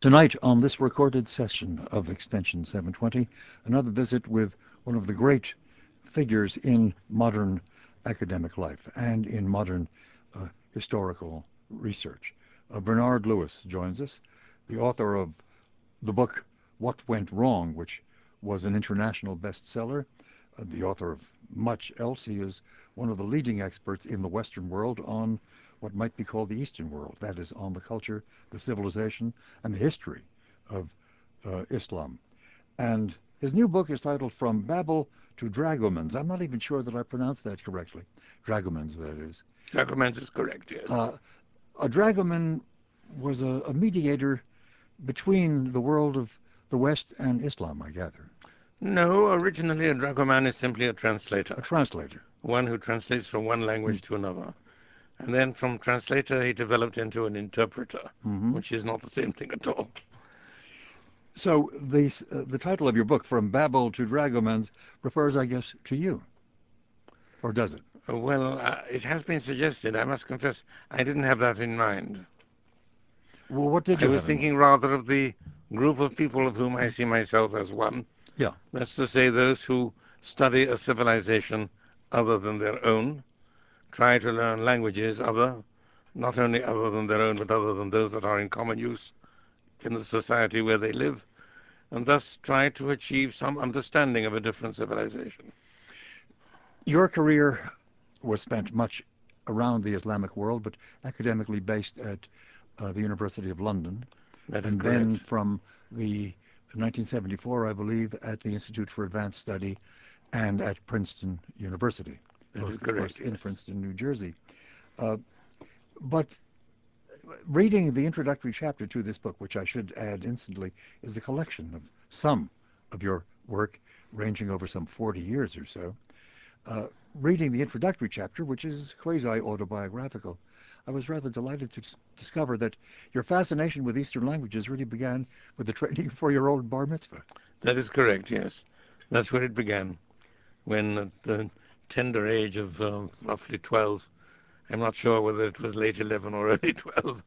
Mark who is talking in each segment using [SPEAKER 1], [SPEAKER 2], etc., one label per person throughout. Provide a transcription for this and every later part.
[SPEAKER 1] Tonight, on this recorded session of Extension 720, another visit with one of the great figures in modern academic life and in modern uh, historical research. Uh, Bernard Lewis joins us, the author of the book What Went Wrong, which was an international bestseller, uh, the author of much else. He is one of the leading experts in the Western world on what might be called the Eastern world, that is, on the culture, the civilization, and the history of uh, Islam. And his new book is titled From Babel to Dragomans. I'm not even sure that I pronounced that correctly. Dragomans, that is.
[SPEAKER 2] Dragomans is correct, yes. Uh,
[SPEAKER 1] a dragoman was a, a mediator between the world of the West and Islam, I gather.
[SPEAKER 2] No, originally a dragoman is simply a translator.
[SPEAKER 1] A translator.
[SPEAKER 2] One who translates from one language mm. to another. And then from translator, he developed into an interpreter, mm-hmm. which is not the same thing at all.
[SPEAKER 1] So the, uh, the title of your book, From Babel to Dragomans, refers, I guess, to you. Or does it?
[SPEAKER 2] Uh, well, uh, it has been suggested. I must confess, I didn't have that in mind.
[SPEAKER 1] Well, what did you
[SPEAKER 2] I was thinking rather of the group of people of whom I see myself as one.
[SPEAKER 1] Yeah.
[SPEAKER 2] That's to say, those who study a civilization other than their own, try to learn languages other, not only other than their own, but other than those that are in common use in the society where they live, and thus try to achieve some understanding of a different civilization.
[SPEAKER 1] Your career was spent much around the Islamic world, but academically based at uh, the University of London.
[SPEAKER 2] That
[SPEAKER 1] and
[SPEAKER 2] correct.
[SPEAKER 1] then from the 1974, I believe, at the Institute for Advanced Study and at Princeton University.
[SPEAKER 2] That
[SPEAKER 1] both,
[SPEAKER 2] is correct, yes.
[SPEAKER 1] in Princeton, New Jersey. Uh, but reading the introductory chapter to this book, which I should add instantly, is a collection of some of your work ranging over some 40 years or so. Uh, reading the introductory chapter, which is quasi-autobiographical, I was rather delighted to discover that your fascination with Eastern languages really began with the training for your old bar mitzvah.
[SPEAKER 2] That is correct, yes. That's where it began, when the tender age of uh, roughly 12, I'm not sure whether it was late 11 or early 12,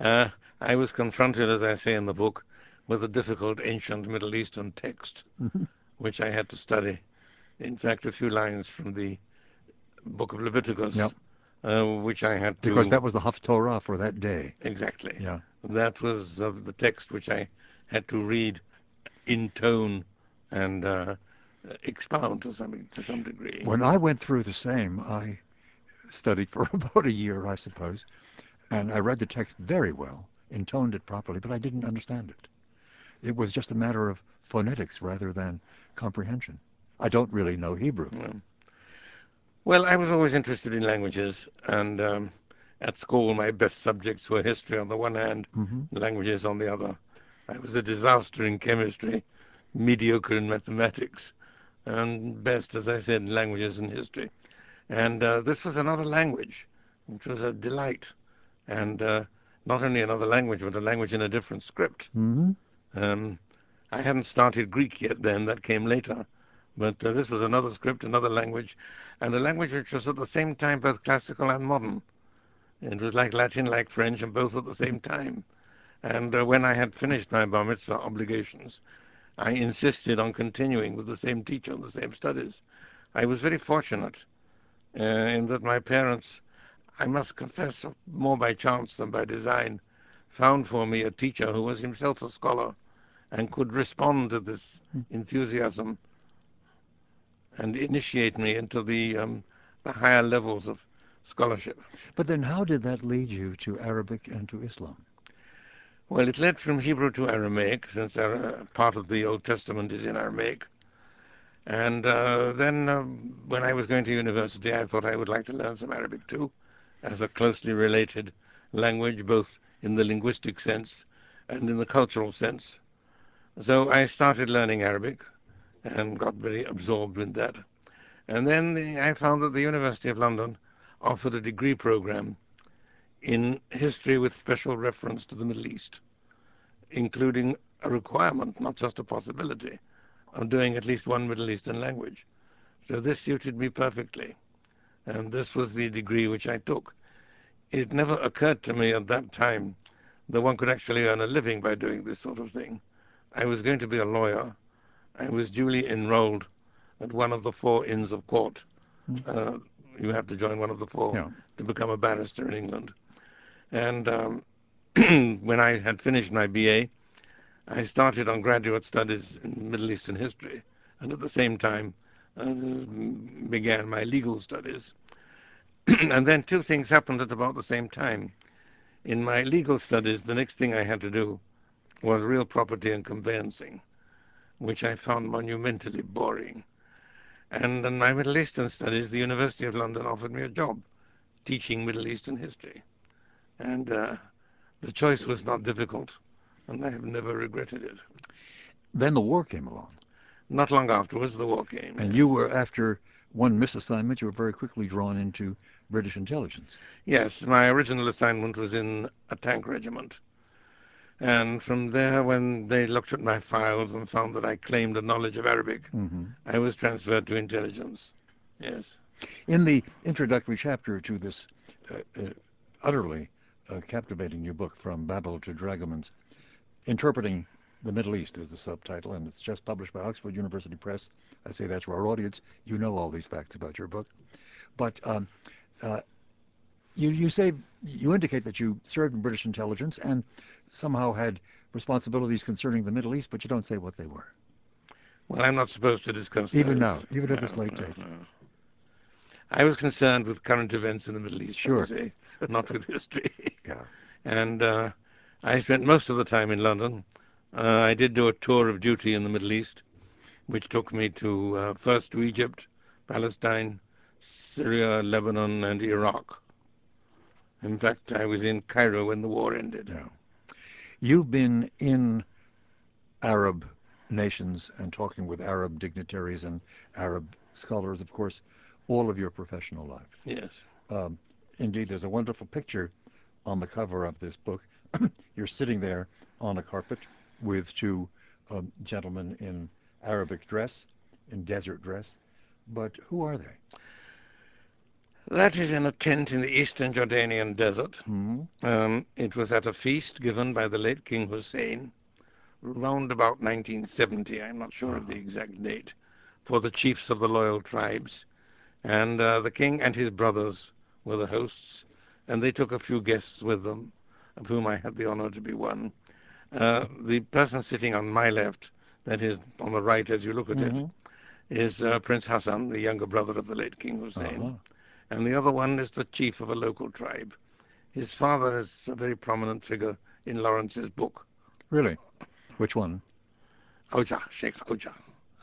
[SPEAKER 2] uh, I was confronted, as I say in the book, with a difficult ancient Middle Eastern text, mm-hmm. which I had to study. In fact, a few lines from the book of Leviticus.
[SPEAKER 1] Yep
[SPEAKER 2] uh, which I had to.
[SPEAKER 1] Because that was the Haftorah for that day.
[SPEAKER 2] Exactly.
[SPEAKER 1] Yeah.
[SPEAKER 2] That was uh, the text which I had to read in tone and uh, expound to some to some degree.
[SPEAKER 1] When I went through the same, I studied for about a year, I suppose, and I read the text very well, intoned it properly, but I didn't understand it. It was just a matter of phonetics rather than comprehension. I don't really know Hebrew.
[SPEAKER 2] Yeah. Well, I was always interested in languages, and um, at school, my best subjects were history on the one hand, mm-hmm. languages on the other. I was a disaster in chemistry, mediocre in mathematics, and best, as I said, languages and history. And uh, this was another language, which was a delight. And uh, not only another language, but a language in a different script.
[SPEAKER 1] Mm-hmm.
[SPEAKER 2] Um, I hadn't started Greek yet then, that came later. But uh, this was another script, another language, and a language which was at the same time both classical and modern. It was like Latin, like French, and both at the same time. And uh, when I had finished my bar mitzvah obligations, I insisted on continuing with the same teacher and the same studies. I was very fortunate uh, in that my parents, I must confess, more by chance than by design, found for me a teacher who was himself a scholar and could respond to this hmm. enthusiasm and initiate me into the, um, the higher levels of scholarship.
[SPEAKER 1] But then how did that lead you to Arabic and to Islam?
[SPEAKER 2] Well, it led from Hebrew to Aramaic, since uh, part of the Old Testament is in Aramaic. And uh, then um, when I was going to university, I thought I would like to learn some Arabic too, as a closely related language, both in the linguistic sense and in the cultural sense. So I started learning Arabic and got very absorbed with that. And then the, I found that the University of London offered a degree program in history with special reference to the Middle East, including a requirement, not just a possibility, of doing at least one Middle Eastern language. So this suited me perfectly. And this was the degree which I took. It never occurred to me at that time that one could actually earn a living by doing this sort of thing. I was going to be a lawyer. I was duly enrolled at one of the four Inns of Court. Uh, you have to join one of the four
[SPEAKER 1] Yeah.
[SPEAKER 2] to become a barrister in England. And um, when I had finished my BA, I started on graduate studies in Middle Eastern history, and at the same time uh, began my legal studies. and then two things happened at about the same time. In my legal studies, the next thing I had to do was real property and conveyancing, which I found monumentally boring. And in my Middle Eastern studies, the University of London offered me a job teaching Middle Eastern history. And uh, the choice was not difficult, and I have never regretted it.
[SPEAKER 1] Then the war came along,
[SPEAKER 2] Not long afterwards, the war came.
[SPEAKER 1] and
[SPEAKER 2] yes.
[SPEAKER 1] you were after one misassignment, you were very quickly drawn into British intelligence.
[SPEAKER 2] Yes, my original assignment was in a tank regiment. And from there, when they looked at my files and found that I claimed a knowledge of Arabic,
[SPEAKER 1] hmm
[SPEAKER 2] I was transferred to intelligence. Yes.
[SPEAKER 1] In the introductory chapter to this uh, uh, utterly uh, captivating new book, From Babel to Dragomans, Interpreting the Middle East is the subtitle, and it's just published by Oxford University Press. I say that to our audience. You know all these facts about your book. But um, uh, you, you say, you indicate that you served in British intelligence and somehow had responsibilities concerning the Middle East, but you don't say what they were.
[SPEAKER 2] Well, I'm not supposed to discuss
[SPEAKER 1] Even
[SPEAKER 2] those.
[SPEAKER 1] now, even at
[SPEAKER 2] No,
[SPEAKER 1] this late
[SPEAKER 2] no,
[SPEAKER 1] date.
[SPEAKER 2] no. I was concerned with current events in the Middle East,
[SPEAKER 1] Sure.
[SPEAKER 2] Shall we say, not with history.
[SPEAKER 1] Yeah.
[SPEAKER 2] and uh, I spent most of the time in London. Uh, I did do a tour of duty in the Middle East, which took me to uh, first to Egypt, Palestine, Syria, Lebanon, and Iraq. In fact, I was in Cairo when the war ended.
[SPEAKER 1] Yeah. You've been in Arab nations and talking with Arab dignitaries and Arab scholars, of course, all of your professional life.
[SPEAKER 2] Yes.
[SPEAKER 1] Um, indeed, there's a wonderful picture on the cover of this book. You're sitting there on a carpet with two um, gentlemen in Arabic dress, in desert dress. But who are they?
[SPEAKER 2] That is in a tent in the eastern Jordanian desert.
[SPEAKER 1] Hmm?
[SPEAKER 2] Um, it was at a feast given by the late King Hussein, round about 1970, I'm not sure of the exact date, for the chiefs of the loyal tribes. And uh, the king and his brothers were the hosts, and they took a few guests with them, of whom I had the honor to be one. Uh, the person sitting on my left, that is on the right as you look at
[SPEAKER 1] Mhm.
[SPEAKER 2] it, is uh, Prince Hassan, the younger brother of the late King Hussein
[SPEAKER 1] Uh-huh.
[SPEAKER 2] and the other one is the chief of a local tribe. His father is a very prominent figure in Lawrence's book,
[SPEAKER 1] Really? Which one?
[SPEAKER 2] Auda, Sheikh Auda,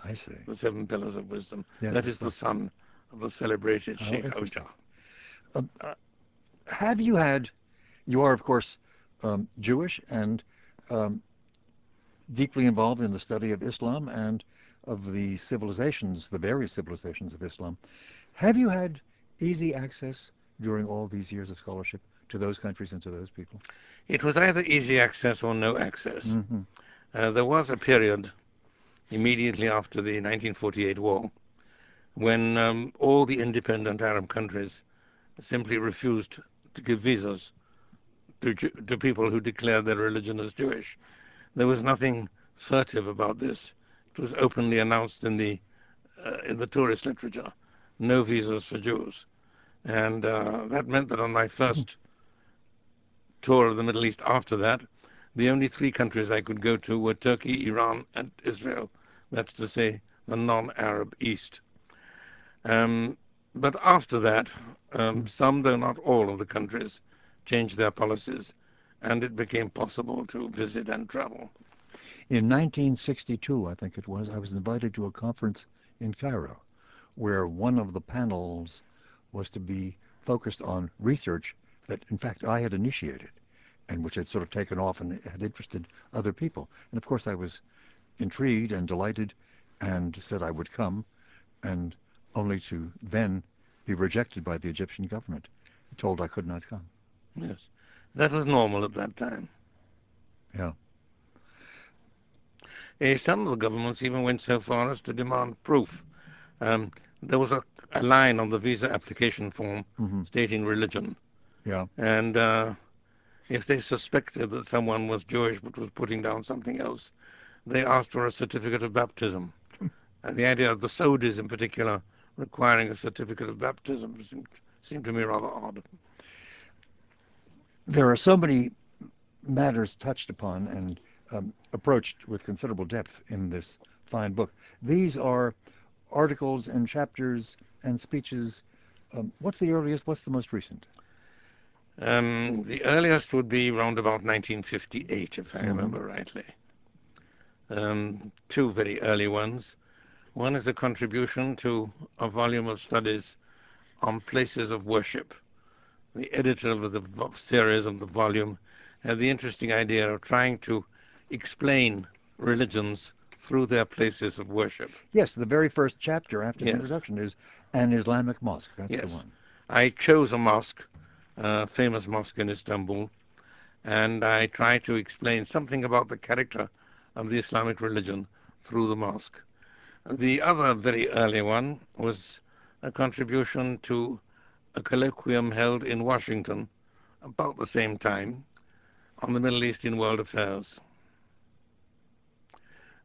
[SPEAKER 1] I see.
[SPEAKER 2] The Seven Pillars of Wisdom.
[SPEAKER 1] Yes, that's
[SPEAKER 2] the son of the celebrated
[SPEAKER 1] Oh,
[SPEAKER 2] Sheikh.
[SPEAKER 1] Auda. Uh, have you had, you are, of course, um, Jewish and um, deeply involved in the study of Islam and of the civilizations, the various civilizations of Islam. Have you had easy access during all these years of scholarship to those countries and to those people?
[SPEAKER 2] It was either easy access or no access.
[SPEAKER 1] hmm
[SPEAKER 2] Uh, there was a period immediately after the 1948 war when um, all the independent Arab countries simply refused to give visas to, to people who declared their religion as Jewish. There was nothing furtive about this. It was openly announced in the uh, in the tourist literature, no visas for Jews, and uh, that meant that on my first tour of the Middle East after that, the only three countries I could go to were Turkey, Iran, and Israel. That's to say, the non-Arab East. Um, but after that, um, some, though not all, of the countries changed their policies, and it became possible to visit and travel.
[SPEAKER 1] In 1962, I think it was, I was invited to a conference in Cairo where one of the panels was to be focused on research that, in fact, I had initiated and which had sort of taken off and had interested other people. And of course, I was intrigued and delighted and said I would come, and only to then be rejected by the Egyptian government, told I could not come.
[SPEAKER 2] Yes, that was normal at that time.
[SPEAKER 1] Yeah.
[SPEAKER 2] Eh, some of the governments even went so far as to demand proof. Um, there was a, a line on the visa application form
[SPEAKER 1] hmm
[SPEAKER 2] stating religion,
[SPEAKER 1] Yeah.
[SPEAKER 2] and uh, if they suspected that someone was Jewish but was putting down something else, they asked for a certificate of baptism. and the idea of the Saudis in particular requiring a certificate of baptism seemed, seemed to me rather odd.
[SPEAKER 1] There are so many matters touched upon and um, approached with considerable depth in this fine book. These are articles and chapters and speeches. Um, what's the earliest? What's the most recent?
[SPEAKER 2] Um, the earliest would be round about 1958, if I mm-hmm. remember rightly. Um, two very early ones. One is a contribution to a volume of studies on places of worship. The editor of the series of the volume had the interesting idea of trying to explain religions through their places of worship.
[SPEAKER 1] Yes, the very first chapter after yes. the introduction is an Islamic mosque. That's
[SPEAKER 2] yes.
[SPEAKER 1] the one.
[SPEAKER 2] I chose a mosque, a famous mosque in Istanbul, and I tried to explain something about the character of the Islamic religion through the mosque. The other very early one was a contribution to a colloquium held in Washington about the same time on the Middle East in world affairs.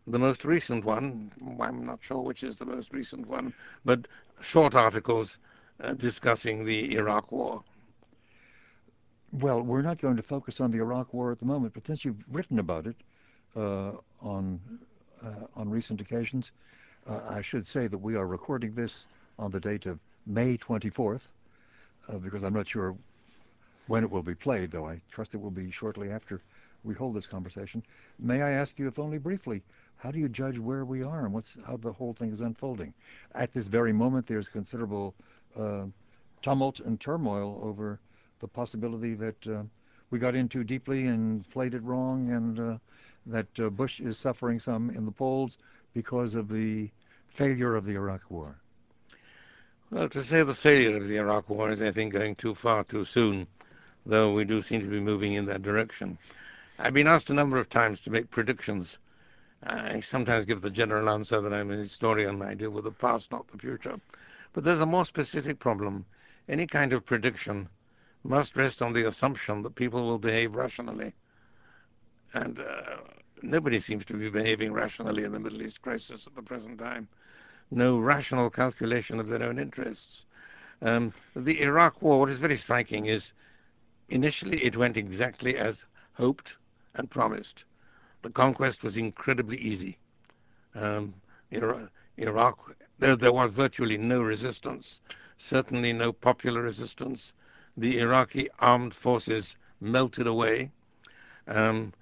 [SPEAKER 2] The most recent one, I'm not sure which is the most recent one, but short articles uh, discussing the Iraq War.
[SPEAKER 1] Well, we're not going to focus on the Iraq War at the moment, but since you've written about it uh, on uh, on recent occasions, I should say that we are recording this on the date of May 24th, uh, because I'm not sure when it will be played, though I trust it will be shortly after we hold this conversation. May I ask you, if only briefly, how do you judge where we are and what's how the whole thing is unfolding? At this very moment, there's considerable uh, tumult and turmoil over the possibility that uh, we got in too deeply and played it wrong, and uh, that uh, Bush is suffering some in the polls because of the failure of the Iraq War.
[SPEAKER 2] Well, to say the failure of the Iraq War is, I think, going too far too soon, though we do seem to be moving in that direction. I've been asked a number of times to make predictions I sometimes give the general answer that I'm a historian. I deal with the past, not the future. But there's a more specific problem. Any kind of prediction must rest on the assumption that people will behave rationally. And uh, nobody seems to be behaving rationally in the Middle East crisis at the present time. No rational calculation of their own interests. Um, the Iraq War, what is very striking is initially it went exactly as hoped and promised the conquest was incredibly easy. Um, Iraq, there, there was virtually no resistance, certainly no popular resistance. The Iraqi armed forces melted away. Um,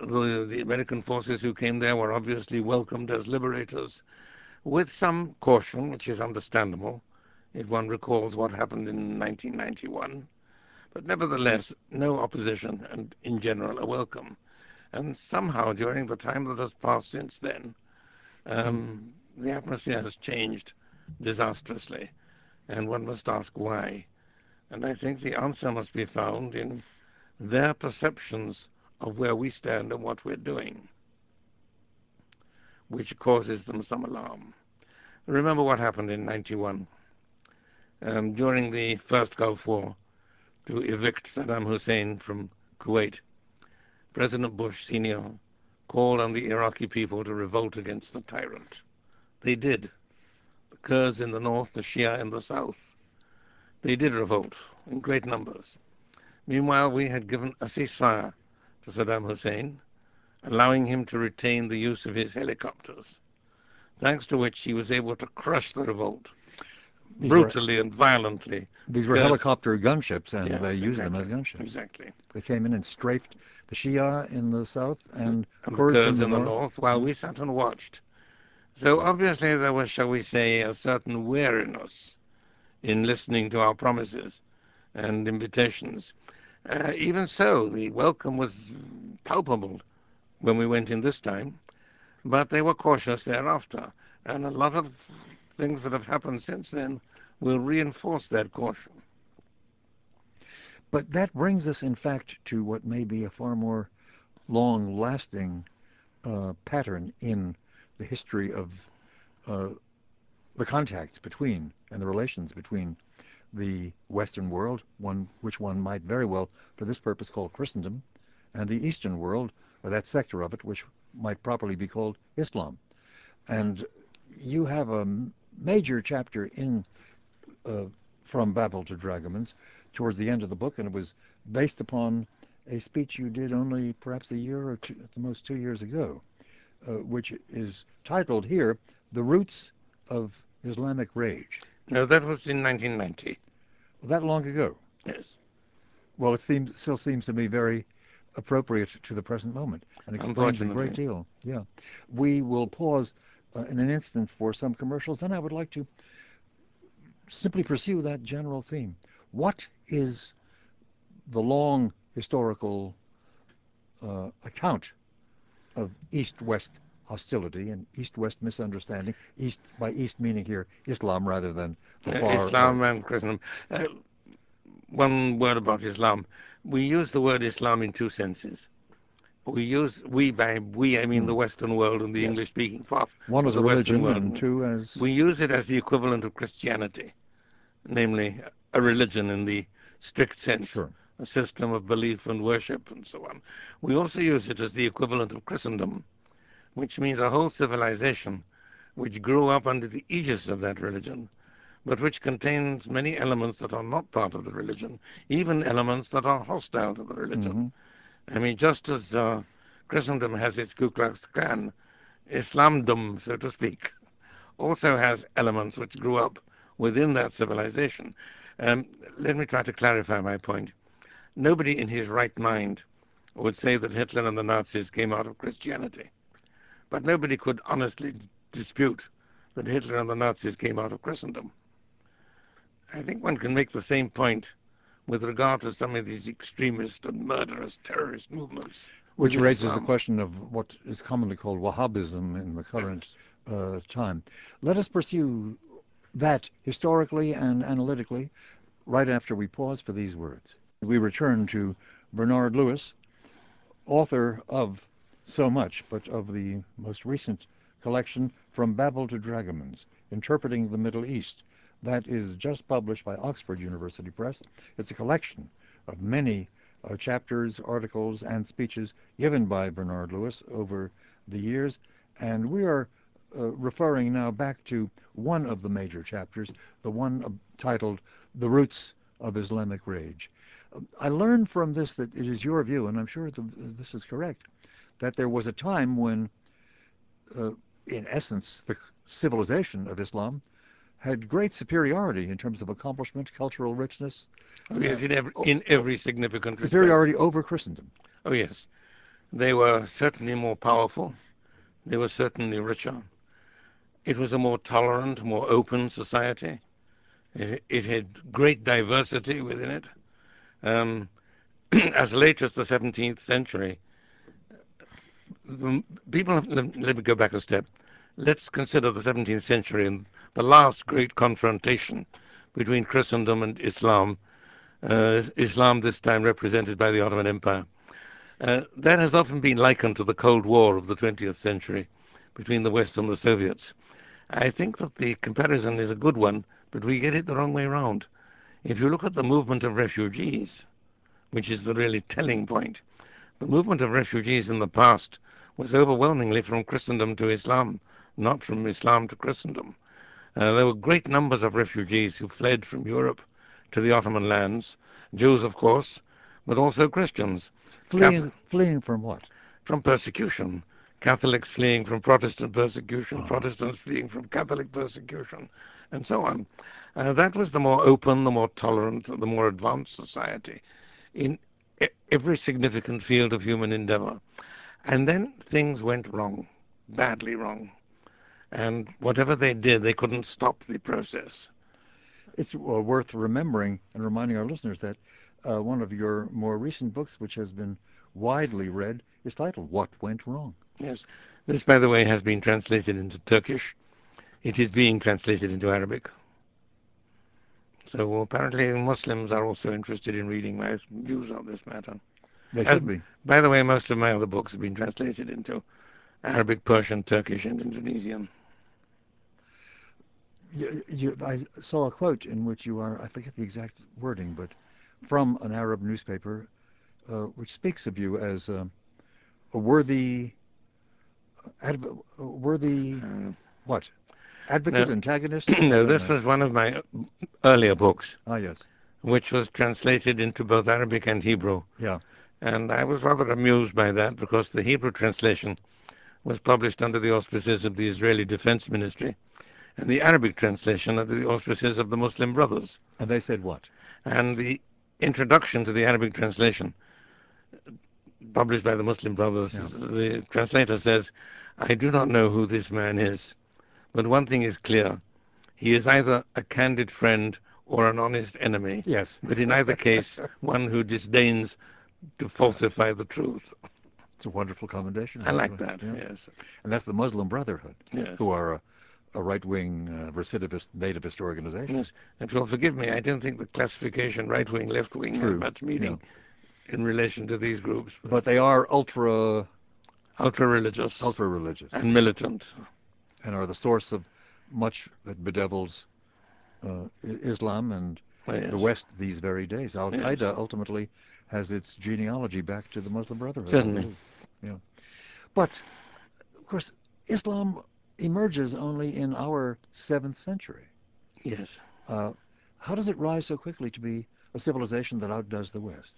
[SPEAKER 2] the, the American forces who came there were obviously welcomed as liberators with some caution, which is understandable if one recalls what happened in 1991. But nevertheless, no opposition and, in general, a welcome. And somehow, during the time that has passed since then, um, the atmosphere has changed disastrously. And one must ask why. And I think the answer must be found in their perceptions of where we stand and what we're doing, which causes them some alarm. Remember what happened in 91 um, during the first Gulf War to evict Saddam Hussein from Kuwait. President Bush Sr. called on the Iraqi people to revolt against the tyrant. They did. The Kurds in the north, the Shia in the south. They did revolt in great numbers. Meanwhile, we had given a ceasefire to Saddam Hussein, allowing him to retain the use of his helicopters, thanks to which he was able to crush the revolt these brutally were, and violently.
[SPEAKER 1] These were helicopter gunships, and they used
[SPEAKER 2] exactly,
[SPEAKER 1] them as gunships.
[SPEAKER 2] Exactly.
[SPEAKER 1] They came in and strafed the Shia in the south and,
[SPEAKER 2] and
[SPEAKER 1] Kurds,
[SPEAKER 2] the Kurds
[SPEAKER 1] in, the,
[SPEAKER 2] in the north. north, while we sat and watched. So obviously there was, shall we say, a certain wariness in listening to our promises and invitations. Uh, even so, the welcome was palpable when we went in this time, but they were cautious thereafter. And a lot of things that have happened since then will reinforce that caution.
[SPEAKER 1] But that brings us, in fact, to what may be a far more long-lasting uh, pattern in the history of uh, the contacts between and the relations between the Western world, one which one might very well, for this purpose, call Christendom, and the Eastern world, or that sector of it, which might properly be called Islam. And you have a major chapter in uh, From Babel to Dragomans towards the end of the book, and it was based upon a speech you did only perhaps a year or two, at the most two years ago, uh, which is titled here, The Roots of Islamic Rage.
[SPEAKER 2] No, that was in 1990.
[SPEAKER 1] Well, that long ago?
[SPEAKER 2] Yes.
[SPEAKER 1] Well, it seems still seems to me very appropriate to the present moment and explains a great deal. Yeah. We will pause uh, in an instant for some commercials, then I would like to simply pursue that general theme. What is the long historical uh, account of East-West hostility and East-West misunderstanding. East by East meaning here Islam rather than the far.
[SPEAKER 2] Islam and Christendom. Uh, one word about Islam. We use the word Islam in two senses. We use we by we I mean mm. the Western world and the yes. English-speaking part.
[SPEAKER 1] One
[SPEAKER 2] as
[SPEAKER 1] a religion, world. and two as
[SPEAKER 2] we use it as the equivalent of Christianity, namely a religion in the strict sense.
[SPEAKER 1] Sure.
[SPEAKER 2] A system of belief and worship and so on. We also use it as the equivalent of Christendom, which means a whole civilization which grew up under the aegis of that religion, but which contains many elements that are not part of the religion, even elements that are hostile to the religion. Mm-hmm. I mean, just as uh, Christendom has its Ku Klux Klan, Islamdom, so to speak, also has elements which grew up within that civilization. Um, let me try to clarify my point. Nobody in his right mind would say that Hitler and the Nazis came out of Christianity. But nobody could honestly dispute that Hitler and the Nazis came out of Christendom. I think one can make the same point with regard to some of these extremist and murderous terrorist movements.
[SPEAKER 1] Which raises Islam. the question of what is commonly called Wahhabism in the current uh, time. Let us pursue that historically and analytically right after we pause for these words. We return to Bernard Lewis, author of so much, but of the most recent collection, From Babel to Dragomans, Interpreting the Middle East. That is just published by Oxford University Press. It's a collection of many uh, chapters, articles, and speeches given by Bernard Lewis over the years. And we are uh, referring now back to one of the major chapters, the one uh, titled The Roots of Islamic Rage. Uh, I learned from this that it is your view, and I'm sure the, this is correct, that there was a time when, uh, in essence, the civilization of Islam had great superiority in terms of accomplishment, cultural richness.
[SPEAKER 2] Oh, yes, in every, in every significant
[SPEAKER 1] superiority
[SPEAKER 2] respect.
[SPEAKER 1] over Christendom.
[SPEAKER 2] Oh, yes. They were certainly more powerful. They were certainly richer. It was a more tolerant, more open society. It, it had great diversity within it. Um, as late as the 17th century, people have, let, let me go back a step. Let's consider the 17th century and the last great confrontation between Christendom and Islam. Uh, Islam, this time represented by the Ottoman Empire. Uh, that has often been likened to the Cold War of the 20th century between the West and the Soviets. I think that the comparison is a good one, but we get it the wrong way around. If you look at the movement of refugees, which is the really telling point, the movement of refugees in the past was overwhelmingly from Christendom to Islam, not from Islam to Christendom. Uh, there were great numbers of refugees who fled from Europe to the Ottoman lands, Jews, of course, but also Christians.
[SPEAKER 1] Fleeing, Catholic, fleeing from what?
[SPEAKER 2] From persecution. Catholics fleeing from Protestant persecution, oh. Protestants fleeing from Catholic persecution, and so on. Uh, that was the more open, the more tolerant, the more advanced society. In every significant field of human endeavor. And then things went wrong, badly wrong. And whatever they did, they couldn't stop the process.
[SPEAKER 1] It's uh, worth remembering and reminding our listeners that uh, one of your more recent books, which has been widely read, is titled What Went Wrong?
[SPEAKER 2] Yes. This, by the way, has been translated into Turkish. It is being translated into Arabic. So apparently Muslims are also interested in reading my views on this matter.
[SPEAKER 1] They should As, be.
[SPEAKER 2] By the way, most of my other books have been translated into Arabic, Persian, Turkish, and Indonesian.
[SPEAKER 1] You, you, I saw a quote in which you are, I forget the exact wording, but from an Arab newspaper, uh, which speaks of you as uh, a worthy, adv- worthy,
[SPEAKER 2] Uh,
[SPEAKER 1] what? Advocate,
[SPEAKER 2] no,
[SPEAKER 1] antagonist?
[SPEAKER 2] No, this was one of my earlier books,
[SPEAKER 1] Ah, yes.
[SPEAKER 2] which was translated into both Arabic and Hebrew.
[SPEAKER 1] Yeah.
[SPEAKER 2] And I was rather amused by that because the Hebrew translation was published under the auspices of the Israeli Defense Ministry and the Arabic translation under the auspices of the Muslim Brothers.
[SPEAKER 1] And they said what?
[SPEAKER 2] And the introduction to the Arabic translation, published by the Muslim Brothers,
[SPEAKER 1] Yeah.
[SPEAKER 2] the translator says, I do not know who this man is, but one thing is clear. He is either a candid friend or an honest enemy,
[SPEAKER 1] Yes.
[SPEAKER 2] but in either case, one who disdains to falsify the truth.
[SPEAKER 1] It's a wonderful commendation.
[SPEAKER 2] I like that,
[SPEAKER 1] Yeah.
[SPEAKER 2] yes.
[SPEAKER 1] And that's the Muslim Brotherhood,
[SPEAKER 2] Yes.
[SPEAKER 1] who are a, a right-wing, uh, recidivist, nativist organization.
[SPEAKER 2] Yes, and you'll forgive me, I don't think the classification right wing, left wing has much meaning in relation to these groups.
[SPEAKER 1] But they are ultra,
[SPEAKER 2] Ultra religious
[SPEAKER 1] ultra-religious
[SPEAKER 2] and militant.
[SPEAKER 1] and are the source of much that bedevils uh, Islam and
[SPEAKER 2] Yes.
[SPEAKER 1] the West these very days. Al
[SPEAKER 2] Yes.
[SPEAKER 1] Qaeda ultimately has its genealogy back to the Muslim Brotherhood.
[SPEAKER 2] Certainly.
[SPEAKER 1] Yeah. But, of course, Islam emerges only in our seventh century.
[SPEAKER 2] Yes.
[SPEAKER 1] Uh, how does it rise so quickly to be a civilization that outdoes the West?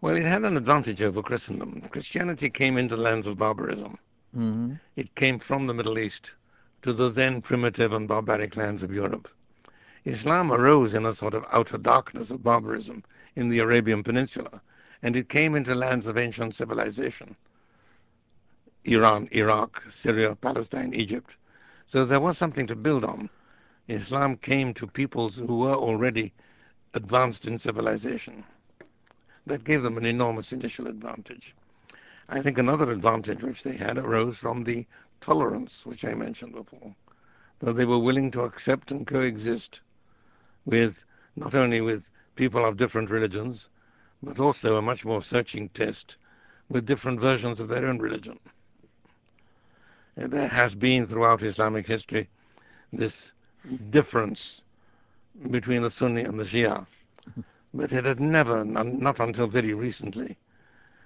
[SPEAKER 2] Well, it had an advantage over Christendom. Christianity came into the lands of barbarism.
[SPEAKER 1] Mm-hmm.
[SPEAKER 2] It came from the Middle East to the then primitive and barbaric lands of Europe. Islam arose in a sort of outer darkness of barbarism in the Arabian Peninsula, and it came into lands of ancient civilization Iran, Iraq, Syria, Palestine, Egypt. So there was something to build on. Islam came to peoples who were already advanced in civilization. That gave them an enormous initial advantage. I think another advantage which they had arose from the tolerance which I mentioned before, that they were willing to accept and coexist with not only with people of different religions, but also a much more searching test with different versions of their own religion. And there has been throughout Islamic history this difference between the Sunni and the Shia, but it had never, not until very recently,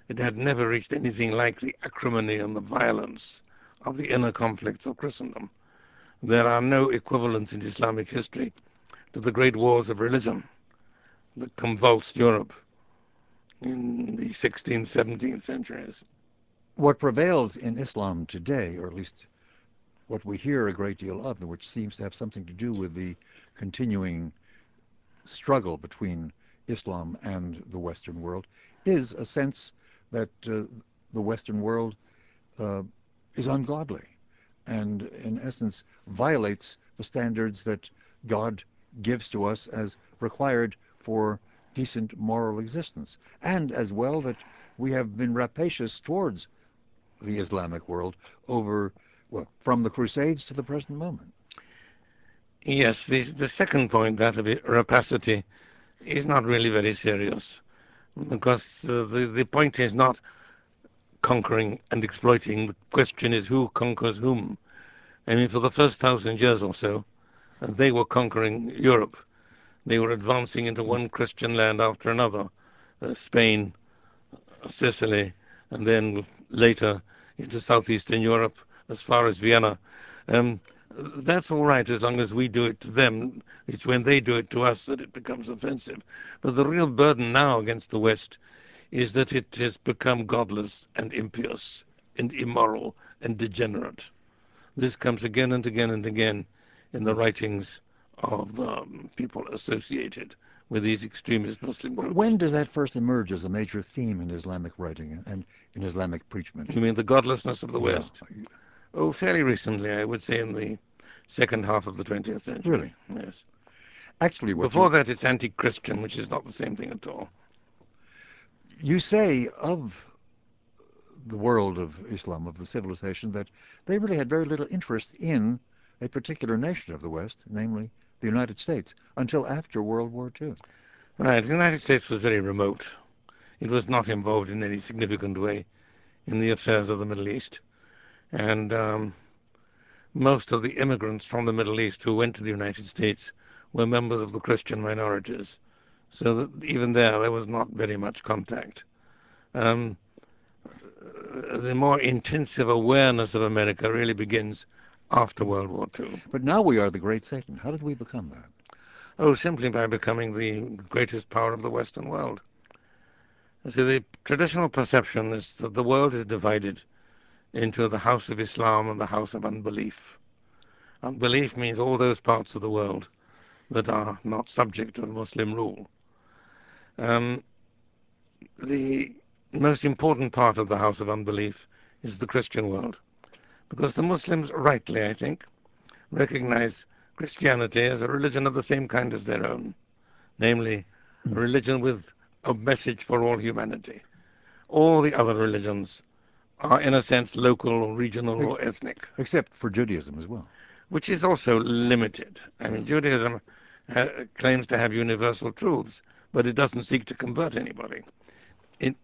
[SPEAKER 2] it had never reached anything like the acrimony and the violence of the inner conflicts of Christendom. There are no equivalents in Islamic history to the great wars of religion that convulsed Europe in the 16th, 17th centuries.
[SPEAKER 1] What prevails in Islam today, or at least what we hear a great deal of, which seems to have something to do with the continuing struggle between Islam and the Western world, is a sense that uh, the Western world uh, is ungodly and, in essence, violates the standards that God gives to us as required for decent moral existence, and as well that we have been rapacious towards the Islamic world over, well, from the Crusades to the present moment.
[SPEAKER 2] Yes, the, the second point, that of rapacity, is not really very serious because uh, the, the point is not conquering and exploiting. The question is who conquers whom. I mean, for the first thousand years or so, uh, they were conquering Europe. They were advancing into one Christian land after another uh, Spain, Sicily, and then later into southeastern Europe as far as Vienna. Um, that's all right as long as we do it to them. It's when they do it to us that it becomes offensive. But the real burden now against the West is that it has become godless and impious and immoral and degenerate. This comes again and again and again in the writings of um, people associated with these extremist Muslim groups.
[SPEAKER 1] When does that first emerge as a major theme in Islamic writing and in Islamic preachment?
[SPEAKER 2] You mean the godlessness of the
[SPEAKER 1] Yeah.
[SPEAKER 2] West? Oh, fairly recently, I would say in the second half of the 20th century.
[SPEAKER 1] Really?
[SPEAKER 2] Yes.
[SPEAKER 1] Actually,
[SPEAKER 2] Before
[SPEAKER 1] you,
[SPEAKER 2] that, it's anti-Christian, which is not the same thing at all.
[SPEAKER 1] you say of the world of Islam, of the civilization, that they really had very little interest in a particular nation of the West, namely the United States, until after World War II.
[SPEAKER 2] Right. The United States was very remote. It was not involved in any significant way in the affairs of the Middle East. And um, most of the immigrants from the Middle East who went to the United States were members of the Christian minorities. So that even there, there was not very much contact. Um, the more intensive awareness of America really begins after World War II.
[SPEAKER 1] But now we are the great Satan. How did we become that?
[SPEAKER 2] Oh, simply by becoming the greatest power of the Western world. See, the traditional perception is that the world is divided into the house of Islam and the house of unbelief. Unbelief means all those parts of the world that are not subject to Muslim rule. Um, the most important part of the house of unbelief is the Christian world. Because the Muslims, rightly, I think, recognize Christianity as a religion of the same kind as their own, namely, a religion with a message for all humanity. All the other religions are, in a sense, local or regional or ethnic.
[SPEAKER 1] Except for Judaism as well.
[SPEAKER 2] Which is also limited. I mean, Judaism ha- claims to have universal truths, but it doesn't seek to convert anybody. It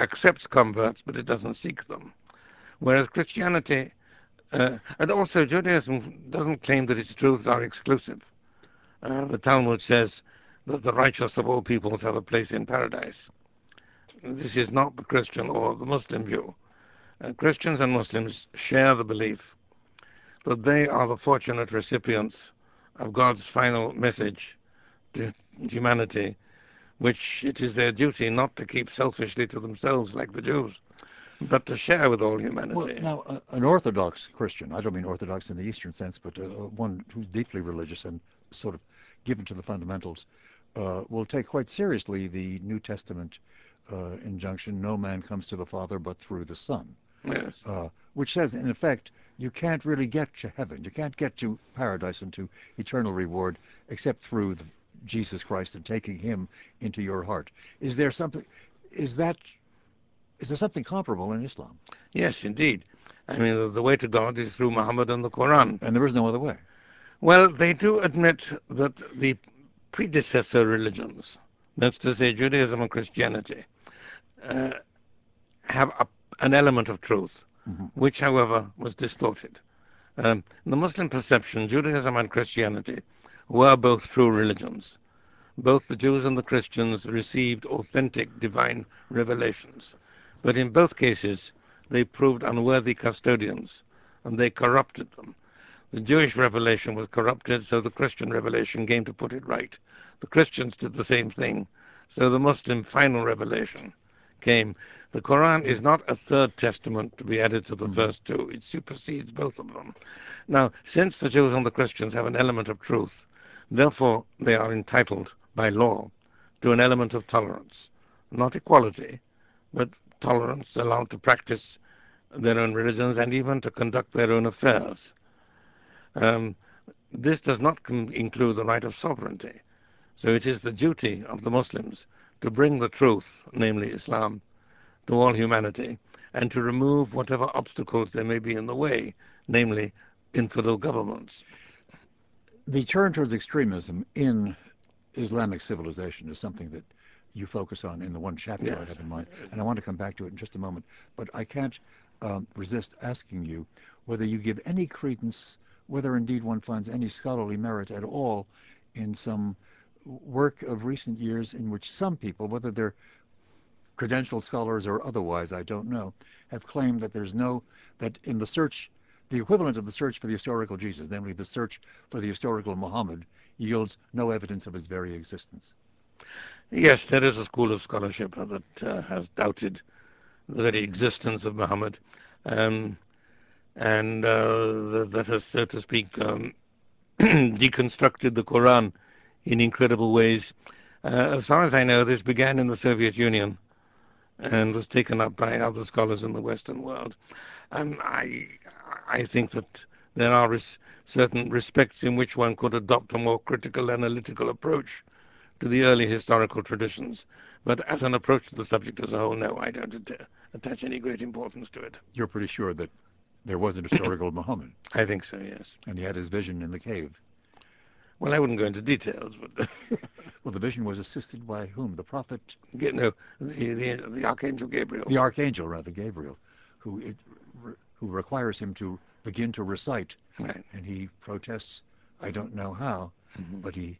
[SPEAKER 2] accepts converts, but it doesn't seek them. Whereas Christianity, uh, and also Judaism doesn't claim that its truths are exclusive. Uh, the Talmud says that the righteous of all peoples have a place in paradise. This is not the Christian or the Muslim view. Uh, Christians and Muslims share the belief that they are the fortunate recipients of God's final message to humanity, which it is their duty not to keep selfishly to themselves like the Jews, but to share with all humanity.
[SPEAKER 1] Well, now, an Orthodox Christian, I don't mean Orthodox in the Eastern sense, but uh, one who's deeply religious and sort of given to the fundamentals, uh, will take quite seriously the New Testament uh, injunction, no man comes to the Father but through the Son.
[SPEAKER 2] yes.
[SPEAKER 1] Uh, which says, in effect, you can't really get to heaven. You can't get to paradise and to eternal reward except through the, Jesus Christ and taking Him into your heart. Is there something? Is that? Is there something comparable in Islam?
[SPEAKER 2] Yes, indeed. I mean, the, way to God is through Muhammad and the Quran.
[SPEAKER 1] And there is no other way.
[SPEAKER 2] Well, they do admit that the predecessor religions, that's to say Judaism and Christianity, uh, have a, an element of truth, which, however, was distorted. Um, the Muslim perception, Judaism and Christianity were both true religions. Both the Jews and the Christians received authentic divine revelations. But in both cases, they proved unworthy custodians, and they corrupted them. The Jewish revelation was corrupted, so the Christian revelation came to put it right. The Christians did the same thing, so the Muslim final revelation came. The Quran is not a third testament to be added to the mm-hmm. first two, it supersedes both of them. Now, since the Jews and the Christians have an element of truth, therefore they are entitled by law to an element of tolerance. Not equality, but tolerance, allowed to practice their own religions and even to conduct their own affairs. Um, this does not com- include the right of sovereignty. So it is the duty of the Muslims to bring the truth, namely Islam, to all humanity and to remove whatever obstacles there may be in the way, namely infidel governments.
[SPEAKER 1] The turn towards extremism in Islamic civilization is something that you focus on in the one chapter I have in mind, and I want to come back to it in just a moment. But I can't um, resist asking you whether you give any credence, whether indeed one finds any scholarly merit at all in some work of recent years in which some people, whether they're credentialed scholars or otherwise, I don't know, have claimed that there's no, that in the search, the equivalent of the search for the historical Jesus, namely the search for the historical Muhammad, yields no evidence of his very existence.
[SPEAKER 2] Yes, there is a school of scholarship that uh, has doubted the very existence of Muhammad, um, and uh, that has, so to speak, um, deconstructed the Quran in incredible ways. Uh, as far as I know, this began in the Soviet Union and was taken up by other scholars in the Western world. Um, I, I think that there are res- certain respects in which one could adopt a more critical analytical approach to the early historical traditions. But as an approach to the subject as a whole, no, I don't att- attach any great importance to it.
[SPEAKER 1] You're pretty sure that there was an historical Muhammad,
[SPEAKER 2] I think so, yes.
[SPEAKER 1] and he had his vision in the cave.
[SPEAKER 2] Well, I wouldn't go into details, but
[SPEAKER 1] Well, the vision was assisted by whom? The prophet,
[SPEAKER 2] you know, the, the, the Archangel Gabriel.
[SPEAKER 1] the archangel, rather, Gabriel, who it, who requires him to begin to recite,
[SPEAKER 2] Right.
[SPEAKER 1] and he protests, I don't know how,
[SPEAKER 2] Mhm.
[SPEAKER 1] but he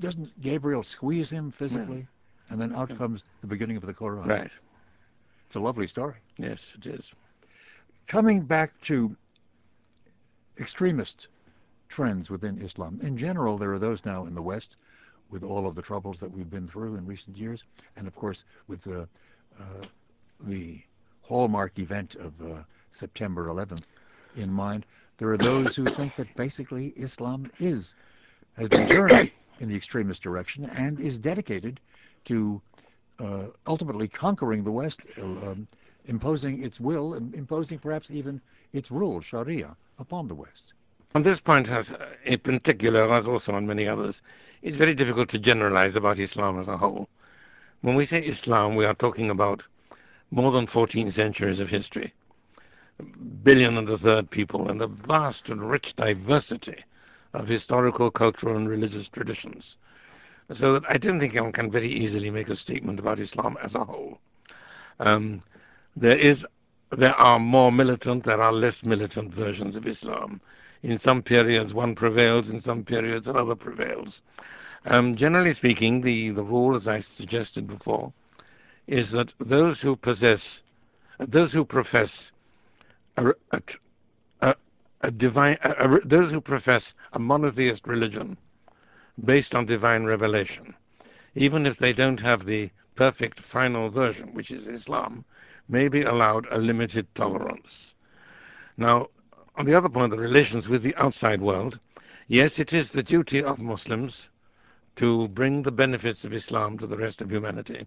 [SPEAKER 1] doesn't Gabriel squeeze him physically, and then out comes the beginning of the Quran.
[SPEAKER 2] Right.
[SPEAKER 1] It's a lovely story.
[SPEAKER 2] Yes, it is.
[SPEAKER 1] Coming back to extremist trends within Islam. In general, there are those now in the West with all of the troubles that we've been through in recent years, and of course with the, uh, the hallmark event of uh, September 11th in mind. There are those who think that basically Islam is has been turned in the extremist direction and is dedicated to uh, ultimately conquering the West, um, imposing its will, imposing perhaps even its rule, Sharia, upon the West.
[SPEAKER 2] On this point, as uh, in particular, as also on many others, it's very difficult to generalize about Islam as a whole. When we say Islam, we are talking about more than 14 centuries of history, a billion and a third people, and a vast and rich diversity of historical, cultural, and religious traditions. So that I don't think one can very easily make a statement about Islam as a whole. Um, there is, there are more militant, there are less militant versions of Islam. In some periods, one prevails; in some periods, another prevails. Um, generally speaking, the, the rule, as I suggested before, is that those who possess, those who profess a, a, a, a a, those who profess a monotheist religion based on divine revelation, even if they don't have the perfect final version, which is Islam, may be allowed a limited tolerance. Now, on the other point, the relations with the outside world, yes, it is the duty of Muslims to bring the benefits of Islam to the rest of humanity,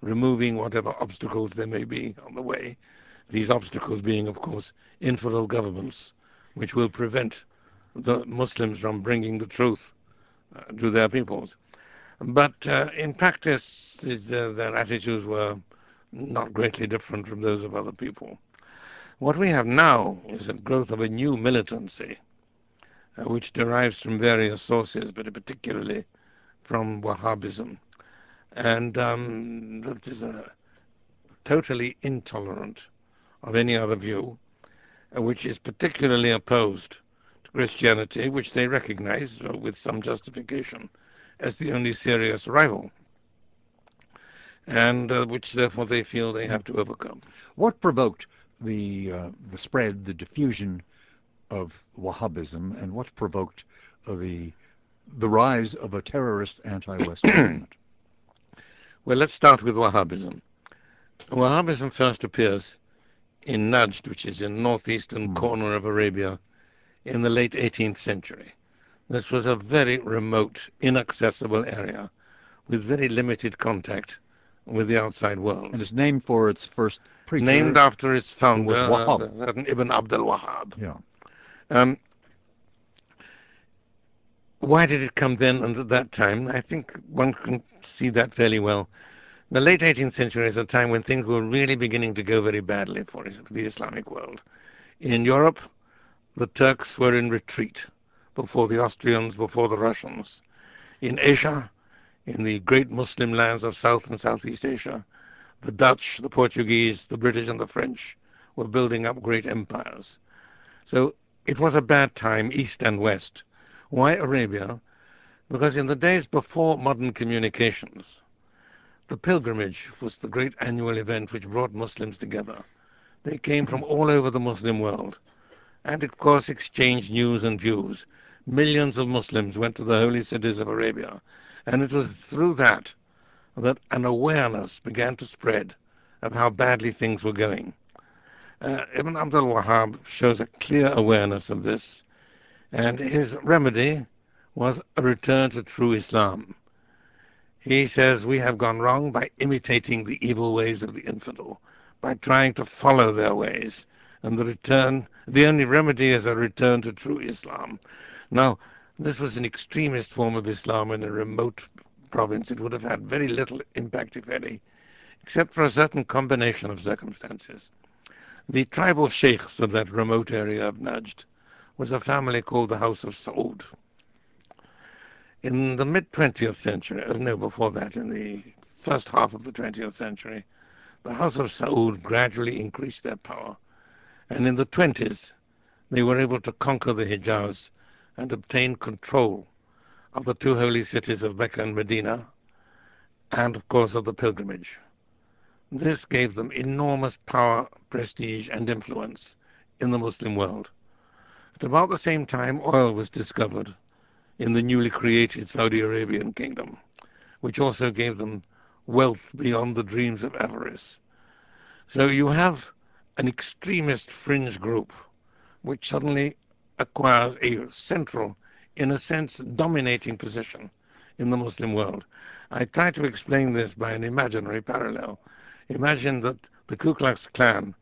[SPEAKER 2] removing whatever obstacles there may be on the way. These obstacles being, of course, infidel governments, which will prevent the Muslims from bringing the truth uh, to their peoples. But uh, in practice, uh, their attitudes were not greatly different from those of other people. What we have now is a growth of a new militancy, uh, which derives from various sources, but particularly from Wahhabism. And um, that is a totally intolerant of any other view, which is particularly opposed to Christianity, which they recognize uh, with some justification as the only serious rival, and uh, which therefore they feel they have to overcome.
[SPEAKER 1] What provoked the uh, the spread, the diffusion of Wahhabism, and what provoked uh, the the rise of a terrorist anti-West movement?
[SPEAKER 2] Well, let's start with Wahhabism. Wahhabism first appears in Najd, which is in northeastern
[SPEAKER 1] Hmm.
[SPEAKER 2] corner of Arabia, in the late 18th century. This was a very remote, inaccessible area with very limited contact with the outside world.
[SPEAKER 1] And it's named for its first preacher.
[SPEAKER 2] Named after its founder,
[SPEAKER 1] was Wahhab.
[SPEAKER 2] uh, Ibn Abdul Wahhab.
[SPEAKER 1] Yeah.
[SPEAKER 2] Um, why did it come then and at that time? I think one can see that fairly well. The late 18th century is a time when things were really beginning to go very badly for the Islamic world. In Europe, the Turks were in retreat before the Austrians, before the Russians. In Asia, in the great Muslim lands of South and Southeast Asia, the Dutch, the Portuguese, the British, and the French were building up great empires. So it was a bad time, East and West. Why Arabia? Because in the days before modern communications, the pilgrimage was the great annual event which brought Muslims together. They came from all over the Muslim world and, of course, exchanged news and views. Millions of Muslims went to the holy cities of Arabia, and it was through that that an awareness began to spread of how badly things were going. Uh, Ibn Abdul Wahhab shows a clear awareness of this, and his remedy was a return to true Islam. He says we have gone wrong by imitating the evil ways of the infidel, by trying to follow their ways, and the return, the only remedy is a return to true Islam. Now, this was an extremist form of Islam in a remote province. It would have had very little impact, if any, except for a certain combination of circumstances. The tribal sheikhs of that remote area of Najd was a family called the House of Saud. In the mid 20th century, uh, no, before that, in the first half of the 20th century, the House of Saud gradually increased their power. And in the 20s, they were able to conquer the Hijaz and obtain control of the two holy cities of Mecca and Medina, and of course of the pilgrimage. This gave them enormous power, prestige, and influence in the Muslim world. At about the same time, oil was discovered in the newly created Saudi Arabian kingdom, which also gave them wealth beyond the dreams of avarice. So you have an extremist fringe group which suddenly acquires a central, in a sense, dominating position in the Muslim world. I try to explain this by an imaginary parallel. Imagine that the Ku Klux Klan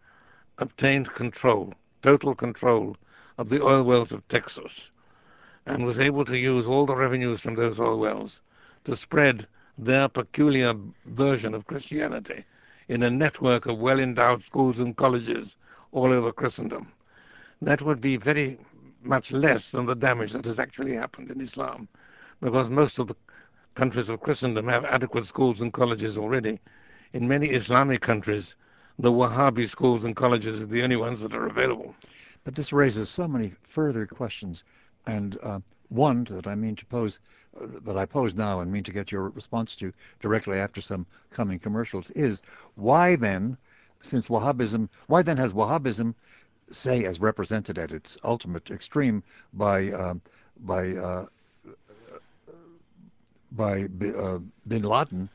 [SPEAKER 2] obtained control, total control, of the oil wells of Texas and was able to use all the revenues from those oil wells to spread their peculiar version of Christianity in a network of well endowed schools and colleges all over Christendom. That would be very much less than the damage that has actually happened in Islam, because most of the countries of Christendom have adequate schools and colleges already. In many Islamic countries, the Wahhabi schools and colleges are the only ones that are available.
[SPEAKER 1] But this raises so many further questions, and uh, one that I mean to pose, that I pose now and mean to get your response to directly after some coming commercials is why then, since Wahhabism, why then has Wahhabism, say as represented at its ultimate extreme by uh, by uh, by uh, Bin Laden